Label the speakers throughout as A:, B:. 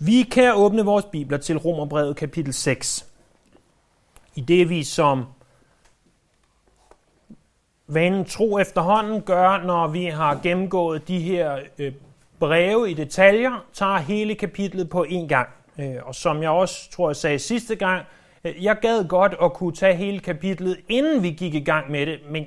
A: Vi kan åbne vores bibler til Romerbrevet kapitel 6. I det vi som vanen tro efterhånden gør, når vi har gennemgået de her øh, breve i detaljer, tager hele kapitlet på en gang. Øh, og som jeg også tror, jeg sagde sidste gang, øh, jeg gad godt at kunne tage hele kapitlet, inden vi gik i gang med det, men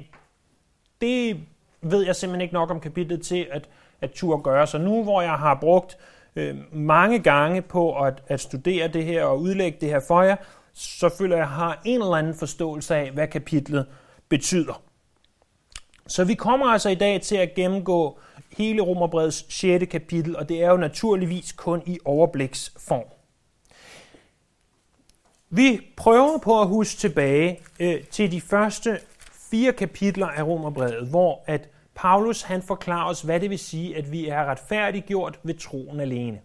A: det ved jeg simpelthen ikke nok om kapitlet til at, at turde gøre. Så nu hvor jeg har brugt øh, mange gange på at, at studere det her og udlægge det her for jer, så føler jeg, at jeg har en eller anden forståelse af, hvad kapitlet betyder. Så vi kommer altså i dag til at gennemgå hele Romerbrevets 6. kapitel, og det er jo naturligvis kun i overbliksform. Vi prøver på at huske tilbage øh, til de første fire kapitler af Romerbrevet, hvor at Paulus han forklarer os, hvad det vil sige, at vi er retfærdiggjort ved troen alene.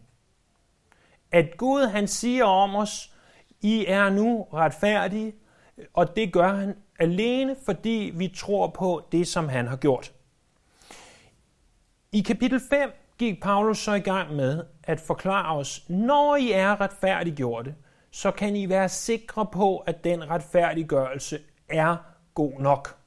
A: At Gud han siger om os, I er nu retfærdige, og det gør han alene, fordi vi tror på det, som han har gjort. I kapitel 5 gik Paulus så i gang med at forklare os, når I er retfærdiggjorte, så kan I være sikre på, at den retfærdiggørelse er god nok.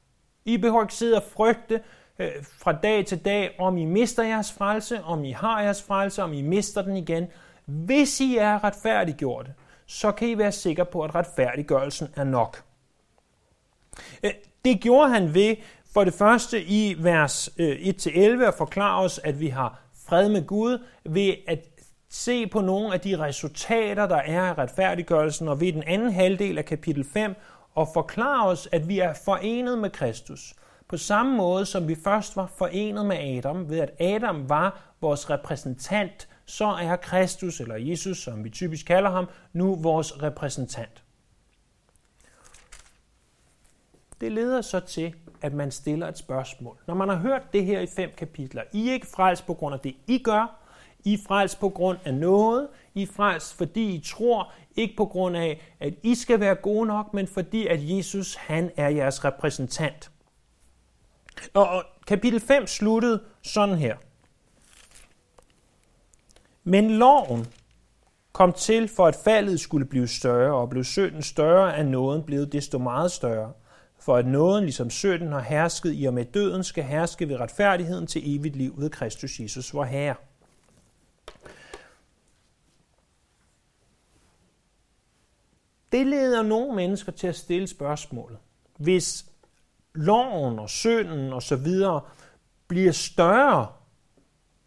A: I behøver ikke sidde og frygte øh, fra dag til dag, om I mister jeres frelse, om I har jeres frelse, om I mister den igen. Hvis I er retfærdiggjorte, så kan I være sikre på, at retfærdiggørelsen er nok. Øh, det gjorde han ved for det første i vers øh, 1-11 at forklare os, at vi har fred med Gud ved at se på nogle af de resultater, der er af retfærdiggørelsen, og ved den anden halvdel af kapitel 5 og forklare os, at vi er forenet med Kristus. På samme måde som vi først var forenet med Adam, ved at Adam var vores repræsentant, så er Kristus, eller Jesus, som vi typisk kalder ham, nu vores repræsentant. Det leder så til, at man stiller et spørgsmål. Når man har hørt det her i fem kapitler, I er ikke frelst på grund af det, I gør, I er frelst på grund af noget, I er frelst, fordi I tror, ikke på grund af, at I skal være gode nok, men fordi, at Jesus, han er jeres repræsentant. Og kapitel 5 sluttede sådan her. Men loven kom til for, at faldet skulle blive større, og blev synden større, af nåden blevet desto meget større. For at nåden, ligesom synden har hersket i og med døden, skal herske ved retfærdigheden til evigt liv ved Kristus Jesus, vor Herre. Det leder nogle mennesker til at stille spørgsmålet. Hvis loven og synden og så videre bliver større,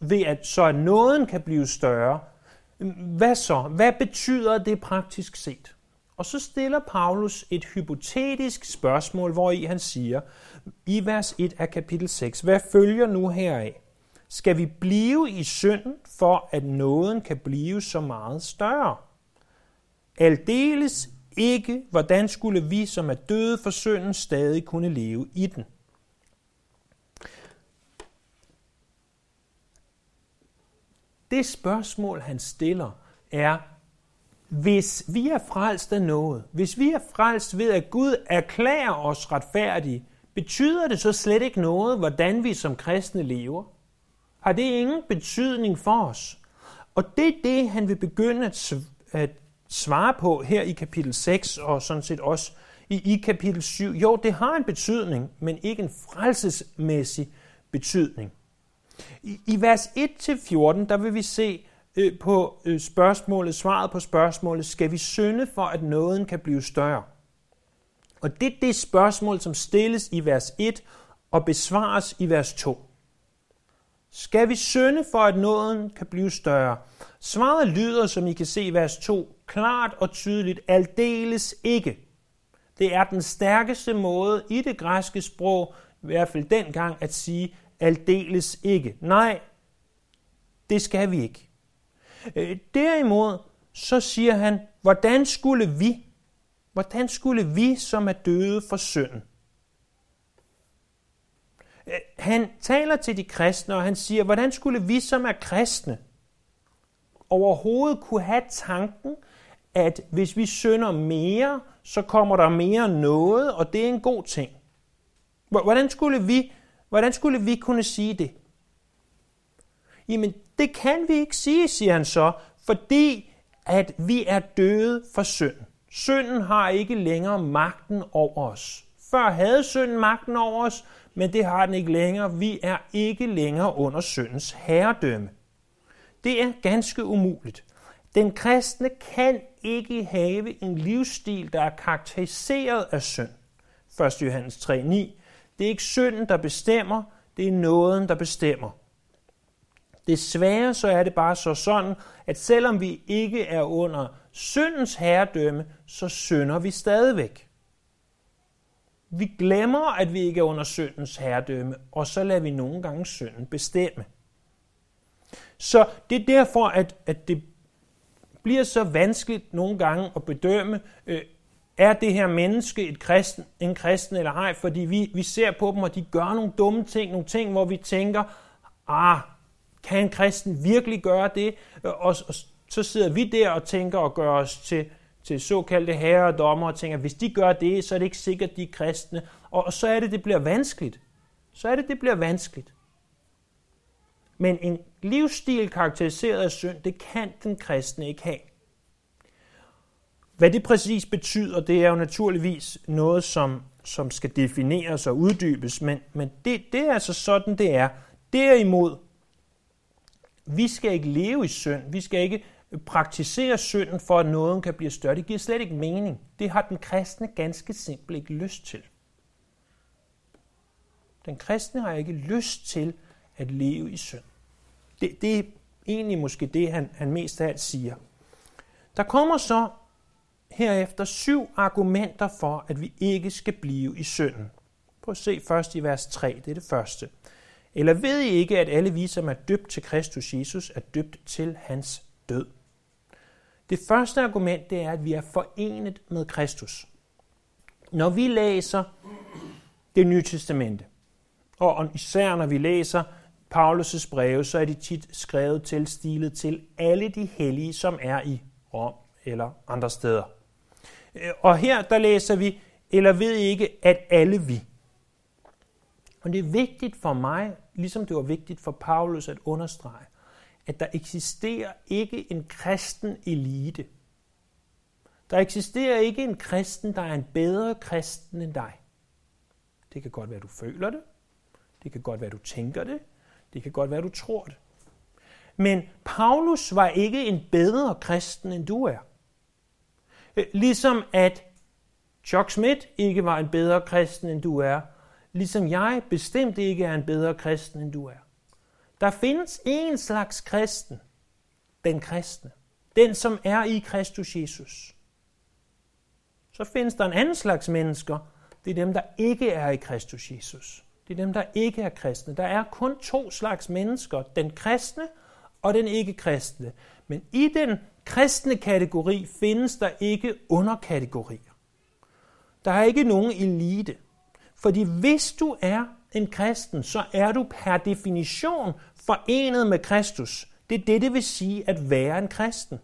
A: ved at så at nåden kan blive større, hvad så? Hvad betyder det praktisk set? Og så stiller Paulus et hypotetisk spørgsmål, hvor i han siger, i vers 1 af kapitel 6, hvad følger nu heraf? Skal vi blive i synden, for at nåden kan blive så meget større? Aldeles ikke, hvordan skulle vi, som er døde for synden, stadig kunne leve i den? Det spørgsmål, han stiller, er, hvis vi er frelst af noget, hvis vi er frelst ved, at Gud erklærer os retfærdige, betyder det så slet ikke noget, hvordan vi som kristne lever? Har det ingen betydning for os? Og det er det, han vil begynde at, at svarer på her i kapitel 6 og sådan set også i, i kapitel 7. Jo, det har en betydning, men ikke en frelsesmæssig betydning. I, i vers 1-14, der vil vi se øh, på øh, spørgsmålet, svaret på spørgsmålet, skal vi synde for, at nåden kan blive større? Og det er det spørgsmål, som stilles i vers 1 og besvares i vers 2. Skal vi synde for, at nåden kan blive større? Svaret lyder, som I kan se i vers 2, klart og tydeligt, aldeles ikke. Det er den stærkeste måde i det græske sprog, i hvert fald dengang, at sige aldeles ikke. Nej, det skal vi ikke. Øh, derimod, så siger han, hvordan skulle vi, hvordan skulle vi, som er døde for synden, øh, han taler til de kristne, og han siger, hvordan skulle vi, som er kristne, overhovedet kunne have tanken, at hvis vi synder mere, så kommer der mere noget, og det er en god ting. Hvordan skulle vi, hvordan skulle vi kunne sige det? Jamen, det kan vi ikke sige, siger han så, Fordi at vi er døde for synd. Synden har ikke længere magten over os. Før havde synden magten over os, men det har den ikke længere. Vi er ikke længere under syndens herredømme. Det er ganske umuligt. Den kristne kan ikke have en livsstil, der er karakteriseret af synd. 1. Johannes 3.9. Det er ikke synden, der bestemmer, det er nåden, der bestemmer. Desværre så er det bare så sådan, at selvom vi ikke er under syndens herredømme, så synder vi stadigvæk. Vi glemmer, at vi ikke er under syndens herredømme, og så lader vi nogle gange synden bestemme. Så det er derfor, at, at det bliver så vanskeligt nogle gange at bedømme, øh, er det her menneske et kristen, en kristen eller ej, fordi vi, vi ser på dem, og de gør nogle dumme ting, nogle ting, hvor vi tænker, ah, kan en kristen virkelig gøre det? Øh, og, og så sidder vi der og tænker og gør os til, til såkaldte herre og dommer og tænker, hvis de gør det, så er det ikke sikkert, de er kristne. Og, og så er det, det bliver vanskeligt. Så er det, det bliver vanskeligt. Men en livsstil karakteriseret af synd, det kan den kristne ikke have. Hvad det præcis betyder, det er jo naturligvis noget, som, som skal defineres og uddybes, men, men det, det er altså sådan, det er. Derimod, vi skal ikke leve i synd. Vi skal ikke praktisere synden for, at noget kan blive større. Det giver slet ikke mening. Det har den kristne ganske simpelt ikke lyst til. Den kristne har ikke lyst til at leve i synd. Det, det er egentlig måske det, han, han mest af alt siger. Der kommer så herefter syv argumenter for, at vi ikke skal blive i synden. Prøv at se først i vers 3, det er det første. Eller ved I ikke, at alle vi, som er døbt til Kristus Jesus, er døbt til hans død? Det første argument, det er, at vi er forenet med Kristus. Når vi læser det nye testamente, og især når vi læser Paulus' breve, så er de tit skrevet til stilet til alle de hellige, som er i Rom eller andre steder. Øh, og her der læser vi, eller ved ikke, at alle vi. Og det er vigtigt for mig, ligesom det var vigtigt for Paulus at understrege, at der eksisterer ikke en kristen elite. Der eksisterer ikke en kristen, der er en bedre kristen end dig. Det kan godt være, du føler det. Det kan godt være, du tænker det. Det kan godt være, du tror det. Men Paulus var ikke en bedre kristen, end du er. Øh, ligesom at Chuck Smith ikke var en bedre kristen, end du er. Ligesom jeg bestemt ikke er en bedre kristen, end du er. Der findes en slags kristen, den kristne, den som er i Kristus Jesus. Så findes der en anden slags mennesker, det er dem, der ikke er i Kristus Jesus. Det er dem, der ikke er kristne. Der er kun to slags mennesker, den kristne og den ikke-kristne. Men i den kristne kategori findes der ikke underkategorier. Der er ikke nogen elite. Fordi hvis du er en kristen, så er du per definition forenet med Kristus. Det er det, det vil sige at være en kristen.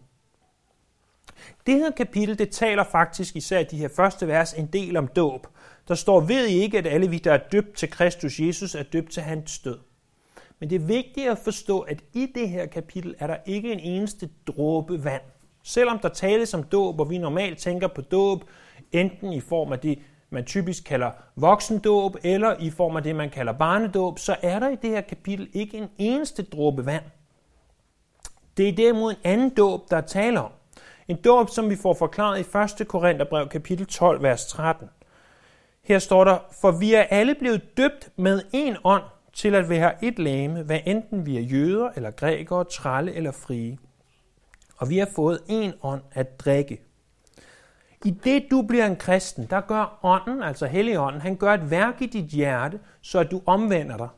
A: Det her kapitel, det taler faktisk især de her første vers en del om dåb. Der står, ved I ikke, at alle vi, der er døbt til Kristus Jesus, er døbt til hans død. Men det er vigtigt at forstå, at i det her kapitel er der ikke en eneste dråbe vand. Selvom der tales om dåb, og vi normalt tænker på dåb, enten i form af det, man typisk kalder voksendåb, eller i form af det, man kalder barnedåb, så er der i det her kapitel ikke en eneste dråbe vand. Det er derimod en anden dåb, der taler om. En dåb, som vi får forklaret i 1. Korintherbrev kapitel 12, vers 13. Her står der, for vi er alle blevet døbt med en ånd til at være et lame, hvad enten vi er jøder eller grækere, tralle eller frie. Og vi har fået en ånd at drikke. I det du bliver en kristen, der gør ånden, altså Helligånden, han gør et værk i dit hjerte, så at du omvender dig.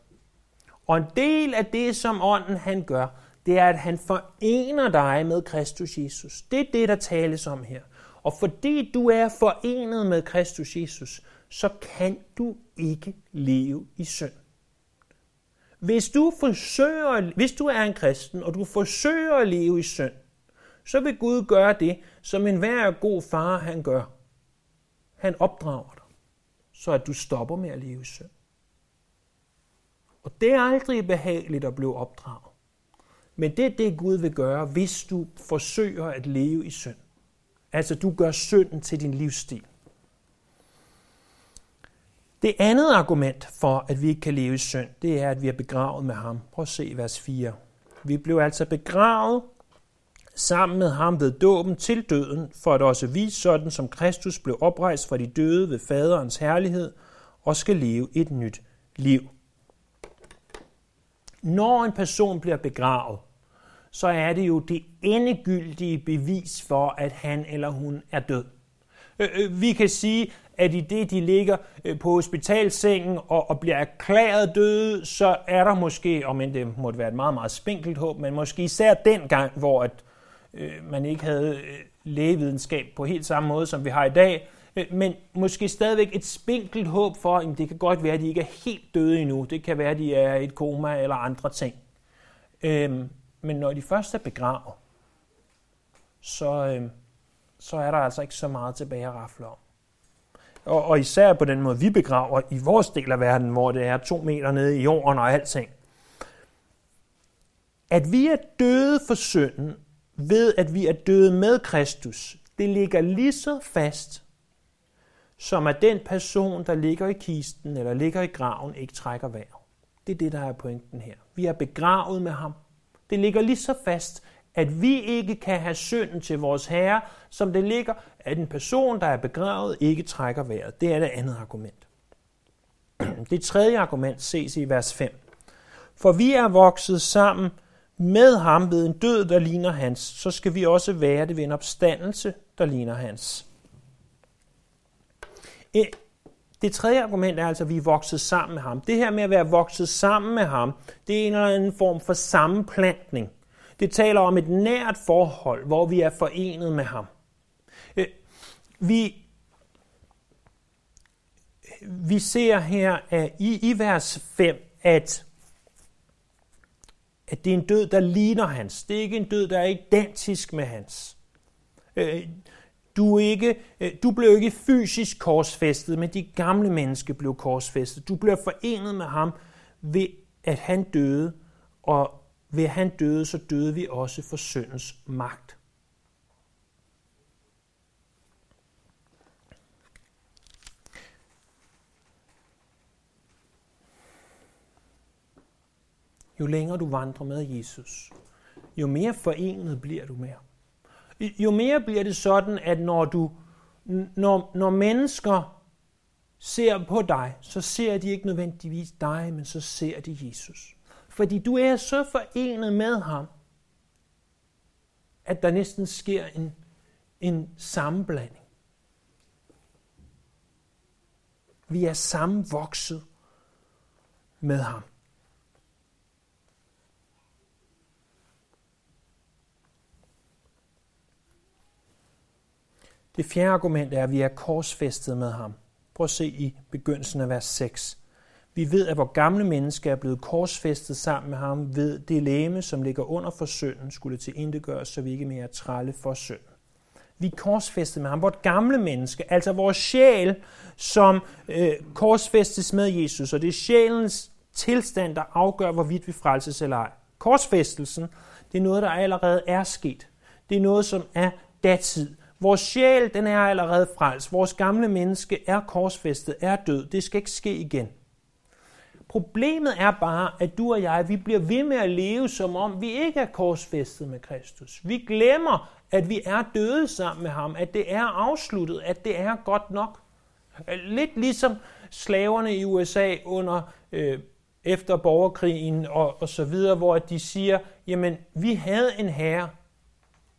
A: Og en del af det, som ånden han gør, det er, at han forener dig med Kristus Jesus. Det er det, der tales om her. Og fordi du er forenet med Kristus Jesus, så kan du ikke leve i synd. Hvis du, forsøger, hvis du er en kristen, og du forsøger at leve i synd, så vil Gud gøre det, som enhver god far han gør. Han opdrager dig, så at du stopper med at leve i synd. Og det er aldrig behageligt at blive opdraget. Men det er det, Gud vil gøre, hvis du forsøger at leve i synd. Altså, du gør synden til din livsstil. Det andet argument for, at vi ikke kan leve i synd, det er, at vi er begravet med ham. Prøv at se vers 4. Vi blev altså begravet sammen med ham ved dåben til døden, for at også vi, sådan som Kristus blev oprejst fra de døde ved faderens herlighed, og skal leve et nyt liv. Når en person bliver begravet, så er det jo det endegyldige bevis for, at han eller hun er død. Øh, øh, vi kan sige, at i det, de ligger øh, på hospitalsengen og, og bliver erklæret døde, så er der måske, om end det måtte være et meget, meget spinkelt håb, men måske især den gang, hvor at, øh, man ikke havde øh, lægevidenskab på helt samme måde, som vi har i dag, øh, men måske stadigvæk et spinkelt håb for, at det kan godt være, at de ikke er helt døde endnu. Det kan være, at de er i et koma eller andre ting. Øhm, men når de først er begravet, så, øhm, så er der altså ikke så meget tilbage at rafle om. Og, og især på den måde, vi begraver i vores del af verden, hvor det er to meter nede i jorden og alting. At vi er døde for synden, ved at vi er døde med Kristus, det ligger lige så fast, som at den person, der ligger i kisten eller ligger i graven, ikke trækker vejret. Det er det, der er pointen her. Vi er begravet med ham. Det ligger lige så fast, at vi ikke kan have synden til vores herre, som det ligger, at en person, der er begravet, ikke trækker vejret. Det er det andet argument. Det tredje argument ses i vers 5. For vi er vokset sammen med ham ved en død, der ligner hans, så skal vi også være det ved en opstandelse, der ligner hans. E, det tredje argument er altså, at vi er vokset sammen med ham. Det her med at være vokset sammen med ham, det er en eller anden form for sammenplantning. Det taler om et nært forhold, hvor vi er forenet med ham. Øh, vi, vi ser her at i, i vers 5, at, at det er en død, der ligner hans. Det er ikke en død, der er identisk med hans. Øh, du, ikke, øh, du blev ikke fysisk korsfæstet, men de gamle mennesker blev korsfæstet. Du blev forenet med ham ved, at han døde, og ved at han døde, så døde vi også for syndens magt. Jo længere du vandrer med Jesus, jo mere forenet bliver du med ham. Jo mere bliver det sådan, at når, du, når, når mennesker ser på dig, så ser de ikke nødvendigvis dig, men så ser de Jesus. Fordi du er så forenet med ham, at der næsten sker en, en sammenblanding. Vi er sammenvokset med ham. Det fjerde argument er, at vi er korsfæstet med ham. Prøv at se i begyndelsen af vers 6. Vi ved, at vores gamle menneske er blevet korsfæstet sammen med ham ved det læme, som ligger under for synden, skulle til indegøres, så vi ikke mere trælle for synden. Vi er korsfæstet med ham. Vort gamle menneske, altså vores sjæl, som øh, korsfæstes med Jesus, og det er sjælens tilstand, der afgør, hvorvidt vi frelses eller ej. Korsfæstelsen, det er noget, der allerede er sket. Det er noget, som er datid. Vores sjæl, den er allerede frelst. Vores gamle menneske er korsfæstet, er død. Det skal ikke ske igen. Problemet er bare, at du og jeg, vi bliver ved med at leve, som om vi ikke er korsfæstet med Kristus. Vi glemmer, at vi er døde sammen med ham, at det er afsluttet, at det er godt nok. Lidt ligesom slaverne i USA under øh, efter borgerkrigen og, og så videre, hvor de siger, jamen vi havde en herre,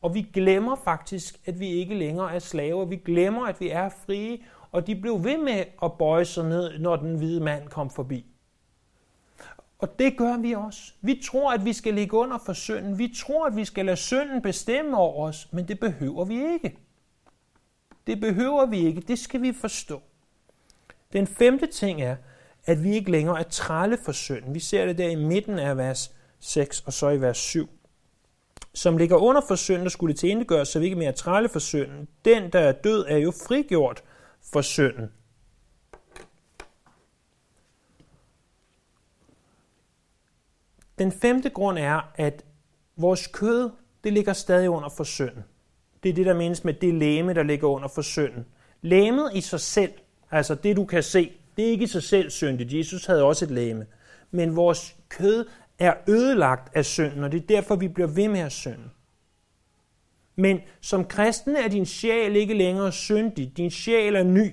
A: og vi glemmer faktisk, at vi ikke længere er slaver. Vi glemmer, at vi er frie, og de blev ved med at bøje sig ned, når den hvide mand kom forbi. Og det gør vi også. Vi tror, at vi skal ligge under for synden. Vi tror, at vi skal lade synden bestemme over os, men det behøver vi ikke. Det behøver vi ikke. Det skal vi forstå. Den femte ting er, at vi ikke længere er trælle for synden. Vi ser det der i midten af vers 6 og så i vers 7. Som ligger under for synden, der skulle til gøre, så vi ikke mere er trælle for synden. Den, der er død, er jo frigjort for synden. Den femte grund er, at vores kød, det ligger stadig under for synden. Det er det, der menes med det læme, der ligger under for synden. Læmet i sig selv, altså det du kan se, det er ikke i sig selv syndigt. Jesus havde også et læme. Men vores kød er ødelagt af synden, og det er derfor, vi bliver ved med at synde. Men som kristen er din sjæl ikke længere syndig. Din sjæl er ny.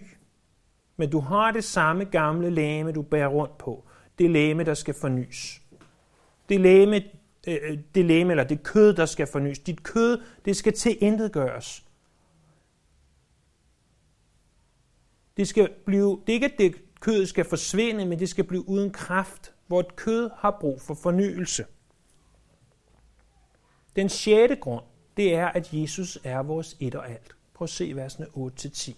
A: Men du har det samme gamle læme, du bærer rundt på. Det læme, der skal fornyes. Det læme, øh, øh, det læme eller det kød, der skal fornyes. Dit kød, det skal til intet gøres. Det skal blive, det er ikke, at det kød skal forsvinde, men det skal blive uden kraft. et kød har brug for fornyelse. Den sjette grund, det er, at Jesus er vores et og alt. Prøv at se versene 8-10.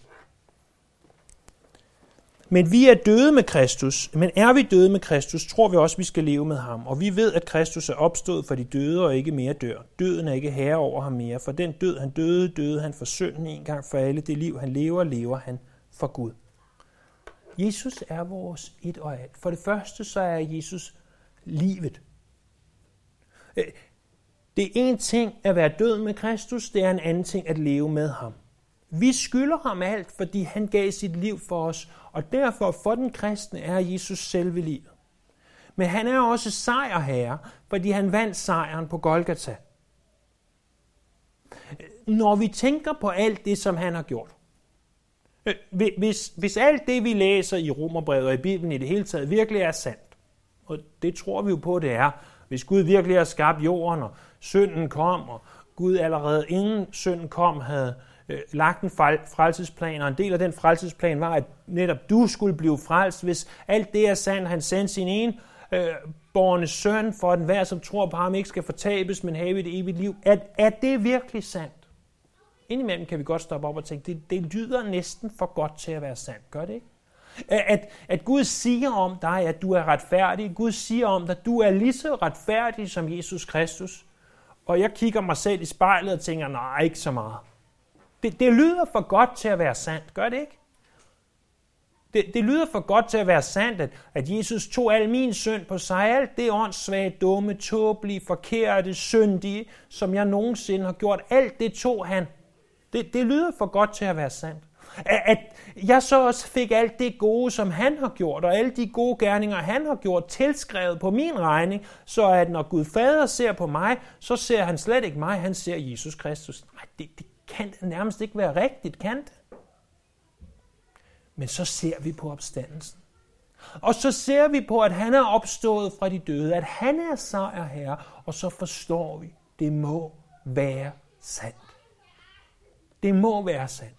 A: Men vi er døde med Kristus, men er vi døde med Kristus, tror vi også, at vi skal leve med ham. Og vi ved, at Kristus er opstået for de døde og ikke mere dør. Døden er ikke herre over ham mere, for den død, han døde, døde han for synden en gang for alle. Det liv, han lever, lever han for Gud. Jesus er vores et og alt. For det første så er Jesus livet. Øh, det er en ting at være død med Kristus, det er en anden ting at leve med ham. Vi skylder ham alt, fordi han gav sit liv for os, og derfor for den kristne er Jesus selve livet. Men han er også sejrherre, fordi han vandt sejren på Golgata. Når vi tænker på alt det, som han har gjort, øh, hvis, hvis alt det, vi læser i Romerbrevet og i Bibelen i det hele taget, virkelig er sandt, og det tror vi jo på, det er, hvis Gud virkelig har skabt jorden, og synden kom, og Gud allerede inden synden kom, havde øh, lagt en frelsesplan, og en del af den frelsesplan var, at netop du skulle blive frelst. Hvis alt det er sandt, han sendte sin ene øh, borgerne søn, for at enhver, som tror på ham, ikke skal fortabes, men have et evigt liv. Er, er det virkelig sandt? Indimellem kan vi godt stoppe op og tænke, det, det lyder næsten for godt til at være sandt. Gør det ikke? At, at Gud siger om dig, at du er retfærdig. Gud siger om dig, at du er lige så retfærdig som Jesus Kristus. Og jeg kigger mig selv i spejlet og tænker, nej, ikke så meget. Det, det lyder for godt til at være sandt, gør det ikke? Det, det lyder for godt til at være sandt, at, at Jesus tog al min synd på sig, alt det åndssvage, dumme, tåbelige, forkerte, syndige, som jeg nogensinde har gjort, alt det tog han. Det, det lyder for godt til at være sandt. At, at jeg så også fik alt det gode, som han har gjort, og alle de gode gerninger, han har gjort, tilskrevet på min regning, så at når Gud Fader ser på mig, så ser han slet ikke mig, han ser Jesus Kristus. Nej, det, det kan det nærmest ikke være rigtigt, kan det? Men så ser vi på opstandelsen. Og så ser vi på, at han er opstået fra de døde, at han er sejr her, og så forstår vi, det må være sandt. Det må være sandt.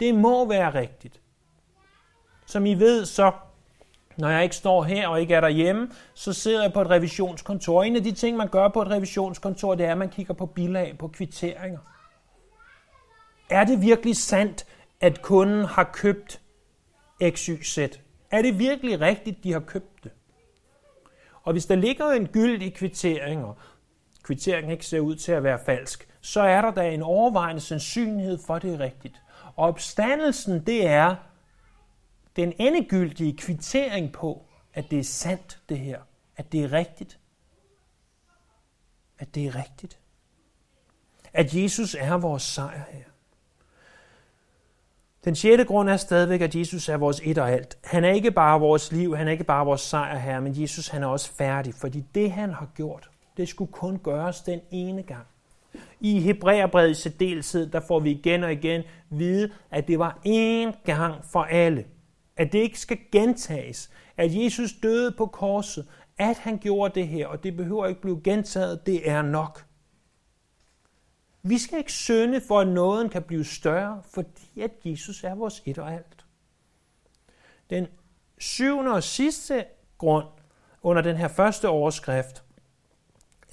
A: Det må være rigtigt. Som I ved, så når jeg ikke står her og ikke er derhjemme, så sidder jeg på et revisionskontor. En af de ting, man gør på et revisionskontor, det er, at man kigger på bilag, på kvitteringer. Er det virkelig sandt, at kunden har købt XYZ? Er det virkelig rigtigt, de har købt det? Og hvis der ligger en gyldig kvittering, og kvitteringen ikke ser ud til at være falsk, så er der da en overvejende sandsynlighed for, at det er rigtigt. Og opstandelsen, det er den endegyldige kvittering på, at det er sandt, det her. At det er rigtigt. At det er rigtigt. At Jesus er vores sejr her. Den sjette grund er stadigvæk, at Jesus er vores et og alt. Han er ikke bare vores liv, han er ikke bare vores sejr her, men Jesus han er også færdig, fordi det han har gjort, det skulle kun gøres den ene gang. I Hebræerbrevet i særdeleshed, der får vi igen og igen vide, at det var én gang for alle. At det ikke skal gentages. At Jesus døde på korset. At han gjorde det her, og det behøver ikke blive gentaget. Det er nok. Vi skal ikke synde for, at nåden kan blive større, fordi at Jesus er vores et og alt. Den syvende og sidste grund under den her første overskrift,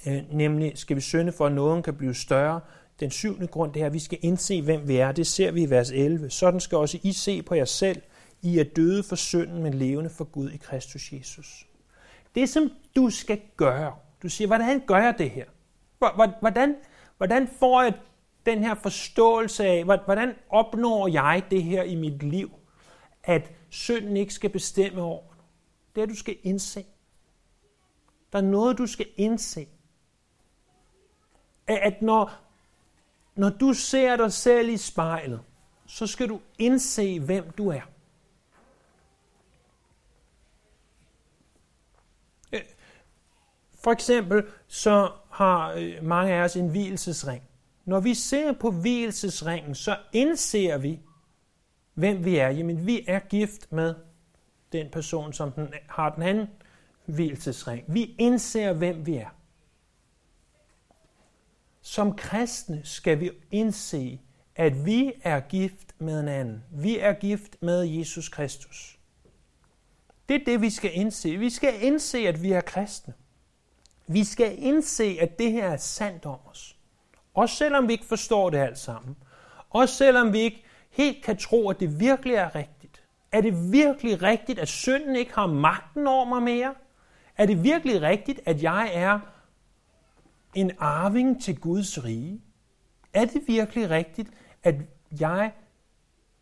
A: øh, nemlig skal vi synde for, at nåden kan blive større. Den syvende grund, det er, at vi skal indse, hvem vi er. Det ser vi i vers 11. Sådan skal også I se på jer selv. I er døde for synden, men levende for Gud i Kristus Jesus. Det, som du skal gøre, du siger, hvordan gør jeg det her? Hvordan, hvordan får jeg den her forståelse af, hvordan opnår jeg det her i mit liv, at synden ikke skal bestemme over Det er, du skal indse. Der er noget, du skal indse. at når, når du ser dig selv i spejlet, så skal du indse, hvem du er. Øh, for eksempel så har øh, mange af os en hvilesesring. Når vi ser på hvilesesringen, så indser vi, hvem vi er. Jamen, vi er gift med den person, som den, har den anden hvilesesring. Vi indser, hvem vi er. Som kristne skal vi indse, at vi er gift med en anden. Vi er gift med Jesus Kristus. Det er det, vi skal indse. Vi skal indse, at vi er kristne. Vi skal indse, at det her er sandt om os. Også selvom vi ikke forstår det alt sammen. Også selvom vi ikke helt kan tro, at det virkelig er rigtigt. Er det virkelig rigtigt, at synden ikke har magten over mig mere? Er det virkelig rigtigt, at jeg er en arving til Guds rige? Er det virkelig rigtigt, at jeg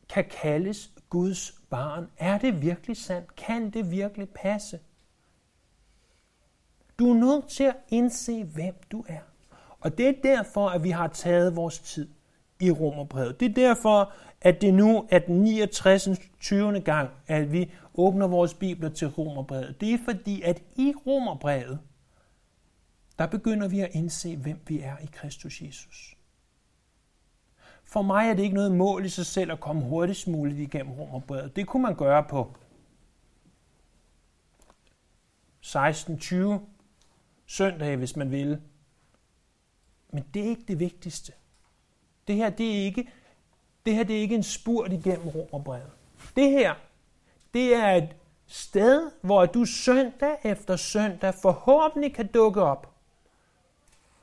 A: kan kaldes Guds barn? Er det virkelig sandt? Kan det virkelig passe? Du er nødt til at indse, hvem du er. Og det er derfor, at vi har taget vores tid i Romerbrevet. Det er derfor, at det nu er den 69. 20. gang, at vi åbner vores bibler til Romerbrevet. Det er fordi, at i Romerbrevet, der begynder vi at indse, hvem vi er i Kristus Jesus. For mig er det ikke noget mål i sig selv at komme hurtigst muligt igennem Romerbrevet. Det kunne man gøre på 16-20 søndage, hvis man ville. Men det er ikke det vigtigste. Det her, det er ikke, det her, det er ikke en spurt igennem Romerbrevet. Det her, det er et sted, hvor du søndag efter søndag forhåbentlig kan dukke op.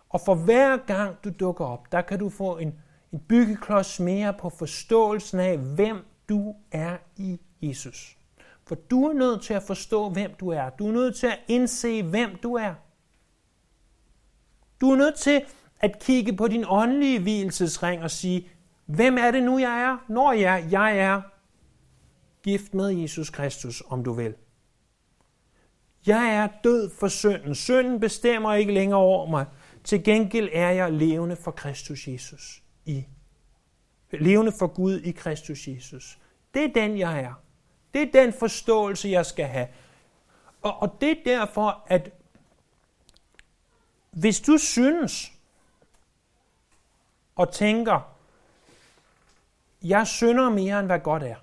A: Og for hver gang du dukker op, der kan du få en, en byggeklods mere på forståelsen af, hvem du er i Jesus. For du er nødt til at forstå, hvem du er. Du er nødt til at indse, hvem du er. Du er nødt til at kigge på din åndelige hvilesesring og sige, hvem er det nu, jeg er? Når jeg, jeg er gift med Jesus Kristus, om du vil. Jeg er død for synden. Synden bestemmer ikke længere over mig. Til gengæld er jeg levende for Kristus Jesus. I. Levende for Gud i Kristus Jesus. Det er den, jeg er. Det er den forståelse, jeg skal have. Og, og det er derfor, at hvis du synes og tænker, jeg synder mere end hvad godt er.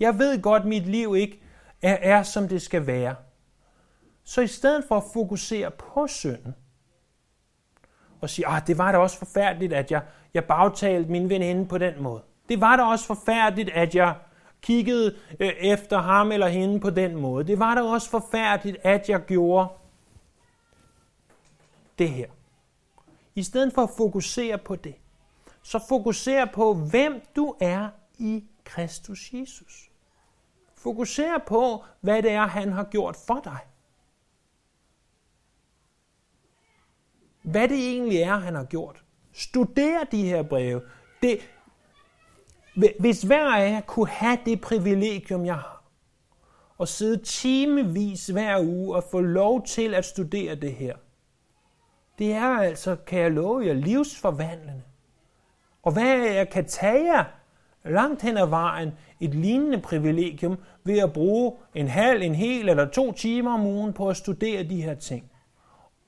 A: Jeg ved godt, mit liv ikke er, er som det skal være. Så i stedet for at fokusere på synden, og sige, ah, det var da også forfærdeligt, at jeg, jeg bagtalte min veninde på den måde. Det var da også forfærdeligt, at jeg kiggede øh, efter ham eller hende på den måde. Det var da også forfærdeligt, at jeg gjorde det her. I stedet for at fokusere på det, så fokuser på, hvem du er i Kristus Jesus. Fokuser på, hvad det er, han har gjort for dig. Hvad det egentlig er, han har gjort. Studer de her breve. Det, hvis hver af jer kunne have det privilegium, jeg har, og sidde timevis hver uge og få lov til at studere det her, det er altså, kan jeg love jer, livsforvandlende. Og hvad jeg kan tage jer langt hen ad vejen et lignende privilegium ved at bruge en halv, en hel eller to timer om ugen på at studere de her ting.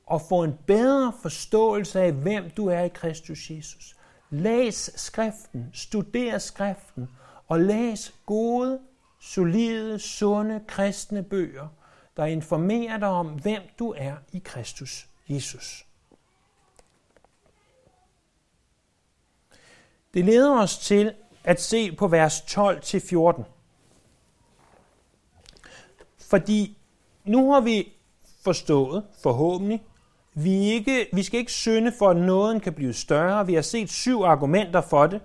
A: Og få en bedre forståelse af, hvem du er i Kristus Jesus. Læs skriften, studer skriften, og læs gode, solide, sunde, kristne bøger, der informerer dig om, hvem du er i Kristus Jesus. Det leder os til at se på vers 12-14. Fordi nu har vi forstået, forhåbentlig, vi, ikke, vi skal ikke synde for, at nåden kan blive større. Vi har set syv argumenter for det.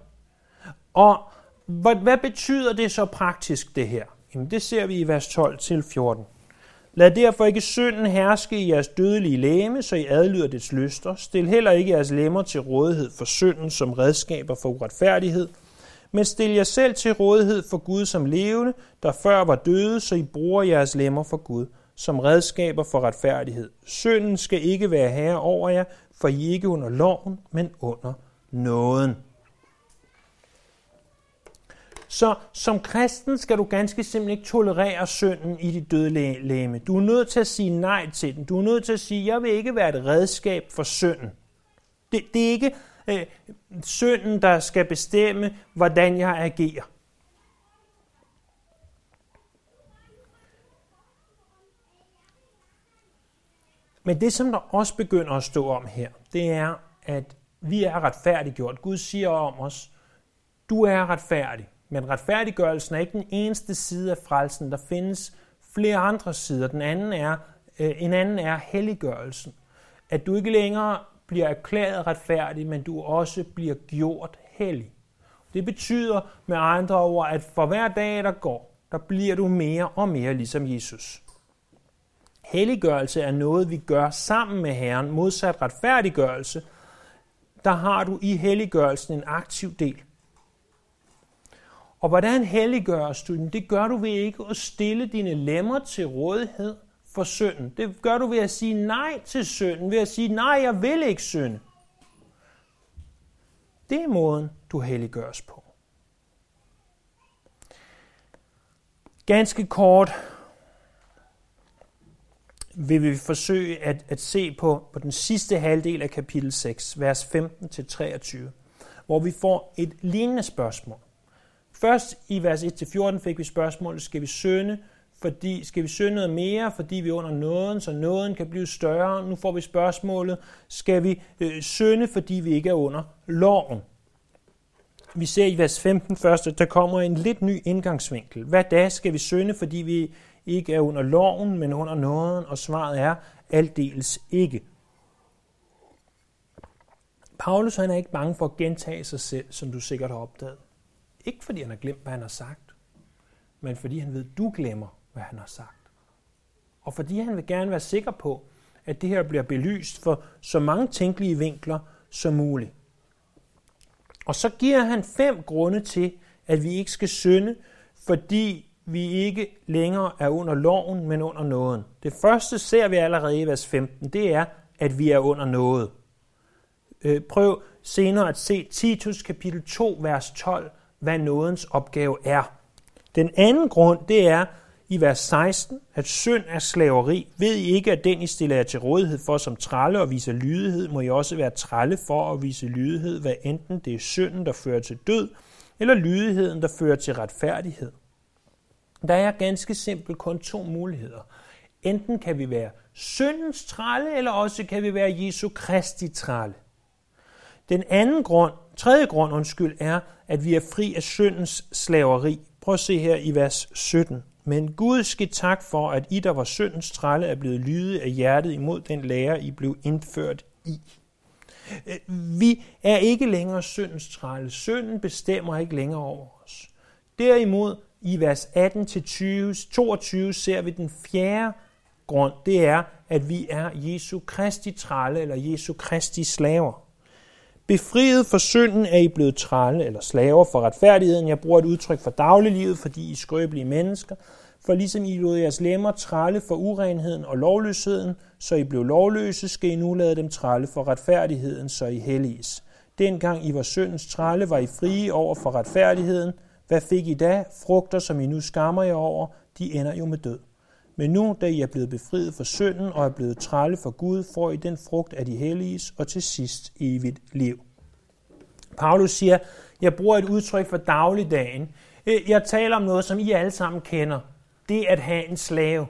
A: Og hvad, hvad betyder det så praktisk, det her? Jamen, det ser vi i vers 12-14. Lad derfor ikke synden herske i jeres dødelige læme, så I adlyder dets lyster. Stil heller ikke jeres lemmer til rådighed for synden som redskaber for uretfærdighed, men stil jer selv til rådighed for Gud som levende, der før var døde, så I bruger jeres lemmer for Gud som redskaber for retfærdighed. Synden skal ikke være herre over jer, for I er ikke under loven, men under nåden. Så som kristen skal du ganske simpelthen ikke tolerere synden i dit døde læme. Du er nødt til at sige nej til den. Du er nødt til at sige, jeg vil ikke være et redskab for synden. Det, det er ikke øh, synden, der skal bestemme, hvordan jeg agerer. Men det, som der også begynder at stå om her, det er, at vi er retfærdiggjort. Gud siger om os, du er retfærdig. Men retfærdiggørelsen er ikke den eneste side af frelsen. Der findes flere andre sider. Den anden er, øh, en anden er helliggørelsen. At du ikke længere bliver erklæret retfærdig, men du også bliver gjort hellig. Det betyder med andre ord, at for hver dag, der går, der bliver du mere og mere ligesom Jesus. Helliggørelse er noget, vi gør sammen med Herren, modsat retfærdiggørelse. Der har du i helliggørelsen en aktiv del. Og hvordan helliggøres du den? Det gør du ved ikke at stille dine lemmer til rådighed for synden. Det gør du ved at sige nej til synden, ved at sige, nej, jeg vil ikke synde. Det er måden, du helliggøres på. Ganske kort vil vi forsøge at, at se på, på den sidste halvdel af kapitel 6, vers 15-23, hvor vi får et lignende spørgsmål. Først i vers 1-14 fik vi spørgsmålet, skal vi synde, fordi, skal vi synde noget mere, fordi vi er under nåden, så nåden kan blive større. Nu får vi spørgsmålet, skal vi øh, synde, fordi vi ikke er under loven? Vi ser i vers 15 først, at der kommer en lidt ny indgangsvinkel. Hvad da skal vi synde, fordi vi ikke er under loven, men under nåden? Og svaret er aldeles ikke. Paulus han er ikke bange for at gentage sig selv, som du sikkert har opdaget. Ikke fordi han har glemt, hvad han har sagt, men fordi han ved, at du glemmer, hvad han har sagt. Og fordi han vil gerne være sikker på, at det her bliver belyst for så mange tænkelige vinkler som muligt. Og så giver han fem grunde til, at vi ikke skal synde, fordi vi ikke længere er under loven, men under nåden. Det første ser vi allerede i vers 15, det er, at vi er under noget. Øh, prøv senere at se Titus kapitel 2, vers 12, hvad nådens opgave er. Den anden grund, det er i vers 16, at synd er slaveri. Ved I ikke, at den I stiller jer til rådighed for som tralle og viser lydighed, må I også være tralle for at vise lydighed, hvad enten det er synden, der fører til død, eller lydigheden, der fører til retfærdighed. Der er ganske simpelt kun to muligheder. Enten kan vi være syndens tralle, eller også kan vi være Jesu Kristi tralle. Den anden grund, tredje grund, undskyld, er, at vi er fri af syndens slaveri. Prøv at se her i vers 17. Men Gud skal tak for, at I, der var syndens trælle, er blevet lydet af hjertet imod den lære, I blev indført i. Øh, vi er ikke længere syndens trælle. Synden bestemmer ikke længere over os. Derimod i vers 18-22 ser vi den fjerde grund. Det er, at vi er Jesu Kristi trælle eller Jesu Kristi slaver. Befriet for synden er I blevet trælle eller slaver for retfærdigheden. Jeg bruger et udtryk for dagliglivet, fordi I er skrøbelige mennesker. For ligesom I lod jeres lemmer trælle for urenheden og lovløsheden, så I blev lovløse, skal I nu lade dem trælle for retfærdigheden, så I helliges. Dengang I var syndens trælle, var I frie over for retfærdigheden. Hvad fik I da? Frugter, som I nu skammer jer over, de ender jo med død. Men nu, da I er blevet befriet for synden og er blevet trælle for Gud, får I den frugt af de helliges og til sidst evigt liv. Paulus siger, jeg bruger et udtryk for dagligdagen. Øh, jeg taler om noget, som I alle sammen kender. Det at have en slave.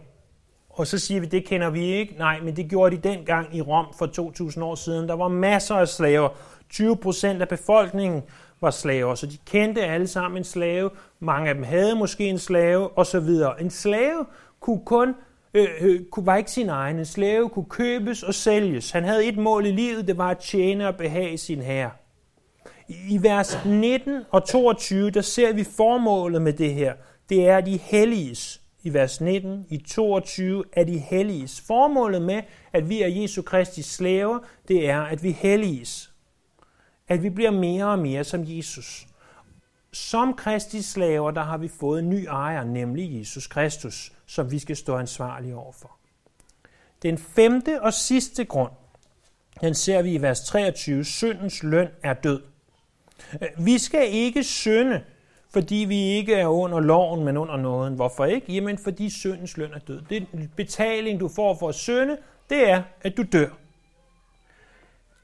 A: Og så siger vi, det kender vi ikke. Nej, men det gjorde de dengang i Rom for 2000 år siden. Der var masser af slaver. 20 procent af befolkningen var slaver, så de kendte alle sammen en slave. Mange af dem havde måske en slave, osv. En slave kunne kun øh, øh, kunne, var ikke sin egen. En slave kunne købes og sælges. Han havde et mål i livet, det var at tjene og behage sin herre. I vers 19 og 22, der ser vi formålet med det her. Det er de helliges. I vers 19, i 22 er de helliges. Formålet med, at vi er Jesu Kristi slaver, det er, at vi helliges. At vi bliver mere og mere som Jesus. Som Kristi slaver, der har vi fået en ny ejer, nemlig Jesus Kristus, som vi skal stå ansvarlige overfor. Den femte og sidste grund, den ser vi i vers 23, syndens løn er død. Vi skal ikke synde, fordi vi ikke er under loven, men under nåden. Hvorfor ikke? Jamen, fordi syndens løn er død. Det betaling, du får for at synde, det er, at du dør.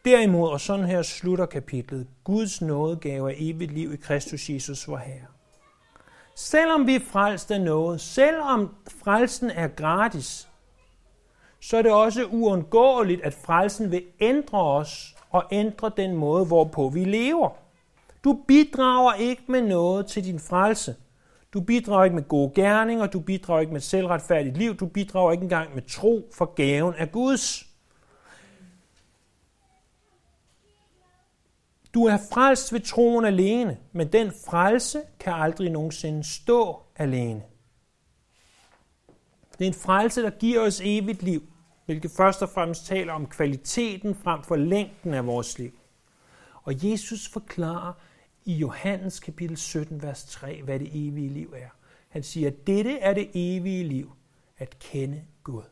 A: Derimod, og sådan her slutter kapitlet, Guds nådegave er evigt liv i Kristus Jesus, vor Herre. Selvom vi er frelst af noget, selvom frelsen er gratis, så er det også uundgåeligt, at frelsen vil ændre os og ændre den måde, hvorpå vi lever. Du bidrager ikke med noget til din frelse. Du bidrager ikke med gode gerninger, du bidrager ikke med selvretfærdigt liv, du bidrager ikke engang med tro for gaven af Guds. Du er frelst ved troen alene, men den frelse kan aldrig nogensinde stå alene. Det er en frelse, der giver os evigt liv, hvilket først og fremmest taler om kvaliteten frem for længden af vores liv. Og Jesus forklarer i Johannes kapitel 17, vers 3, hvad det evige liv er. Han siger, at dette er det evige liv, at kende Gud.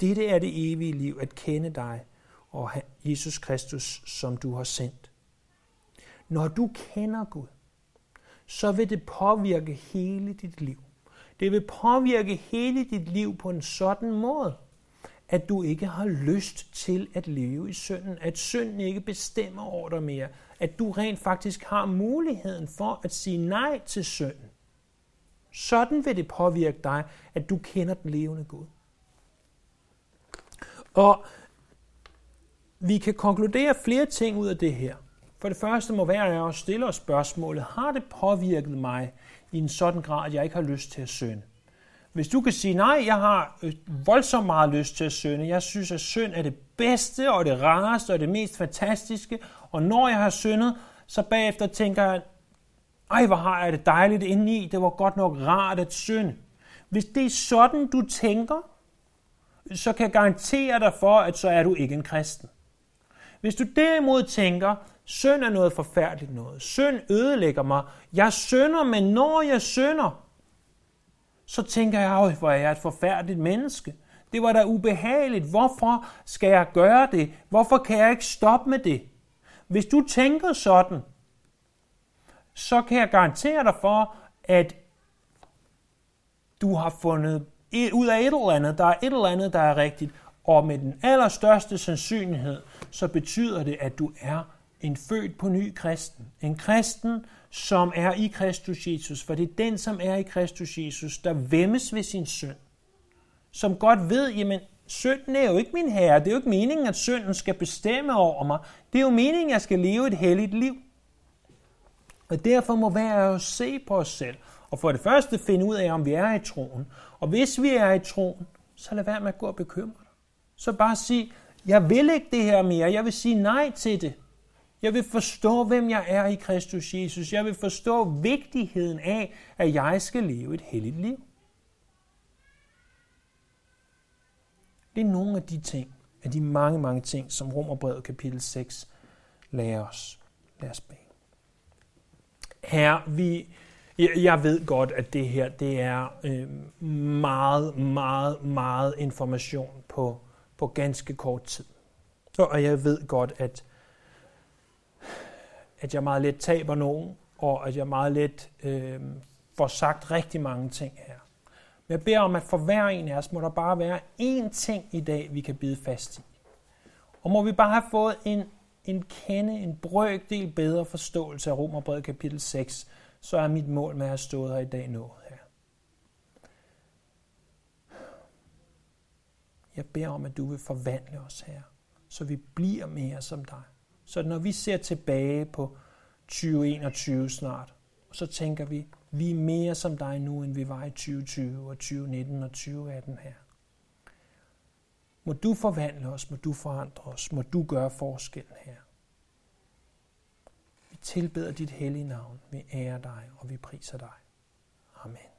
A: Dette er det evige liv, at kende dig, og Jesus Kristus, som du har sendt. Når du kender Gud, så vil det påvirke hele dit liv. Det vil påvirke hele dit liv på en sådan måde, at du ikke har lyst til at leve i synden, at synden ikke bestemmer over dig mere, at du rent faktisk har muligheden for at sige nej til synden. Sådan vil det påvirke dig, at du kender den levende Gud. Og vi kan konkludere flere ting ud af det her. For det første må være at stille os spørgsmålet, har det påvirket mig i en sådan grad, at jeg ikke har lyst til at synde? Hvis du kan sige, nej, jeg har øh, voldsomt meget lyst til at synde, jeg synes, at synd er det bedste og det rareste og det mest fantastiske, og når jeg har syndet, så bagefter tænker jeg, ej, hvor har jeg det dejligt indeni, det var godt nok rart at synde. Hvis det er sådan, du tænker, så kan jeg garantere dig for, at så er du ikke en kristen. Hvis du derimod tænker, synd er noget forfærdeligt noget, synd ødelægger mig, jeg synder, men når jeg synder, så tænker jeg, hvor er jeg et forfærdeligt menneske. Det var da ubehageligt. Hvorfor skal jeg gøre det? Hvorfor kan jeg ikke stoppe med det? Hvis du tænker sådan, så kan jeg garantere dig for, at du har fundet ud af et eller andet, der er et eller andet, der er rigtigt, og med den allerstørste sandsynlighed, så betyder det, at du er en født på ny kristen. En kristen, som er i Kristus Jesus. For det er den, som er i Kristus Jesus, der vemmes ved sin synd. Som godt ved, jamen, synden er jo ikke min herre. Det er jo ikke meningen, at synden skal bestemme over mig. Det er jo meningen, at jeg skal leve et helligt liv. Og derfor må være jo se på os selv. Og for det første finde ud af, om vi er i troen. Og hvis vi er i troen, så lad være med at gå og bekymre dig. Så bare sig, jeg vil ikke det her mere. Jeg vil sige nej til det. Jeg vil forstå, hvem jeg er i Kristus Jesus. Jeg vil forstå vigtigheden af, at jeg skal leve et helligt liv. Det er nogle af de ting, af de mange, mange ting, som Romerbrevet kapitel 6 lærer os. Lad os bede. Her, vi, jeg ved godt, at det her det er øh, meget, meget, meget information på, på ganske kort tid. Og jeg ved godt, at at jeg meget let taber nogen, og at jeg meget let øh, får sagt rigtig mange ting her. Men jeg beder om, at for hver en af os må der bare være én ting i dag, vi kan bide fast i. Og må vi bare have fået en, en kende, en brøkdel bedre forståelse af Romerbrevet kapitel 6, så er mit mål med at have stået her i dag nået her. Jeg beder om, at du vil forvandle os her, så vi bliver mere som dig. Så når vi ser tilbage på 2021 snart, så tænker vi, vi er mere som dig nu, end vi var i 2020 og 2019 og 2018 her. Må du forvandle os, må du forandre os, må du gøre forskellen her. Vi tilbeder dit hellige navn, vi ærer dig, og vi priser dig. Amen.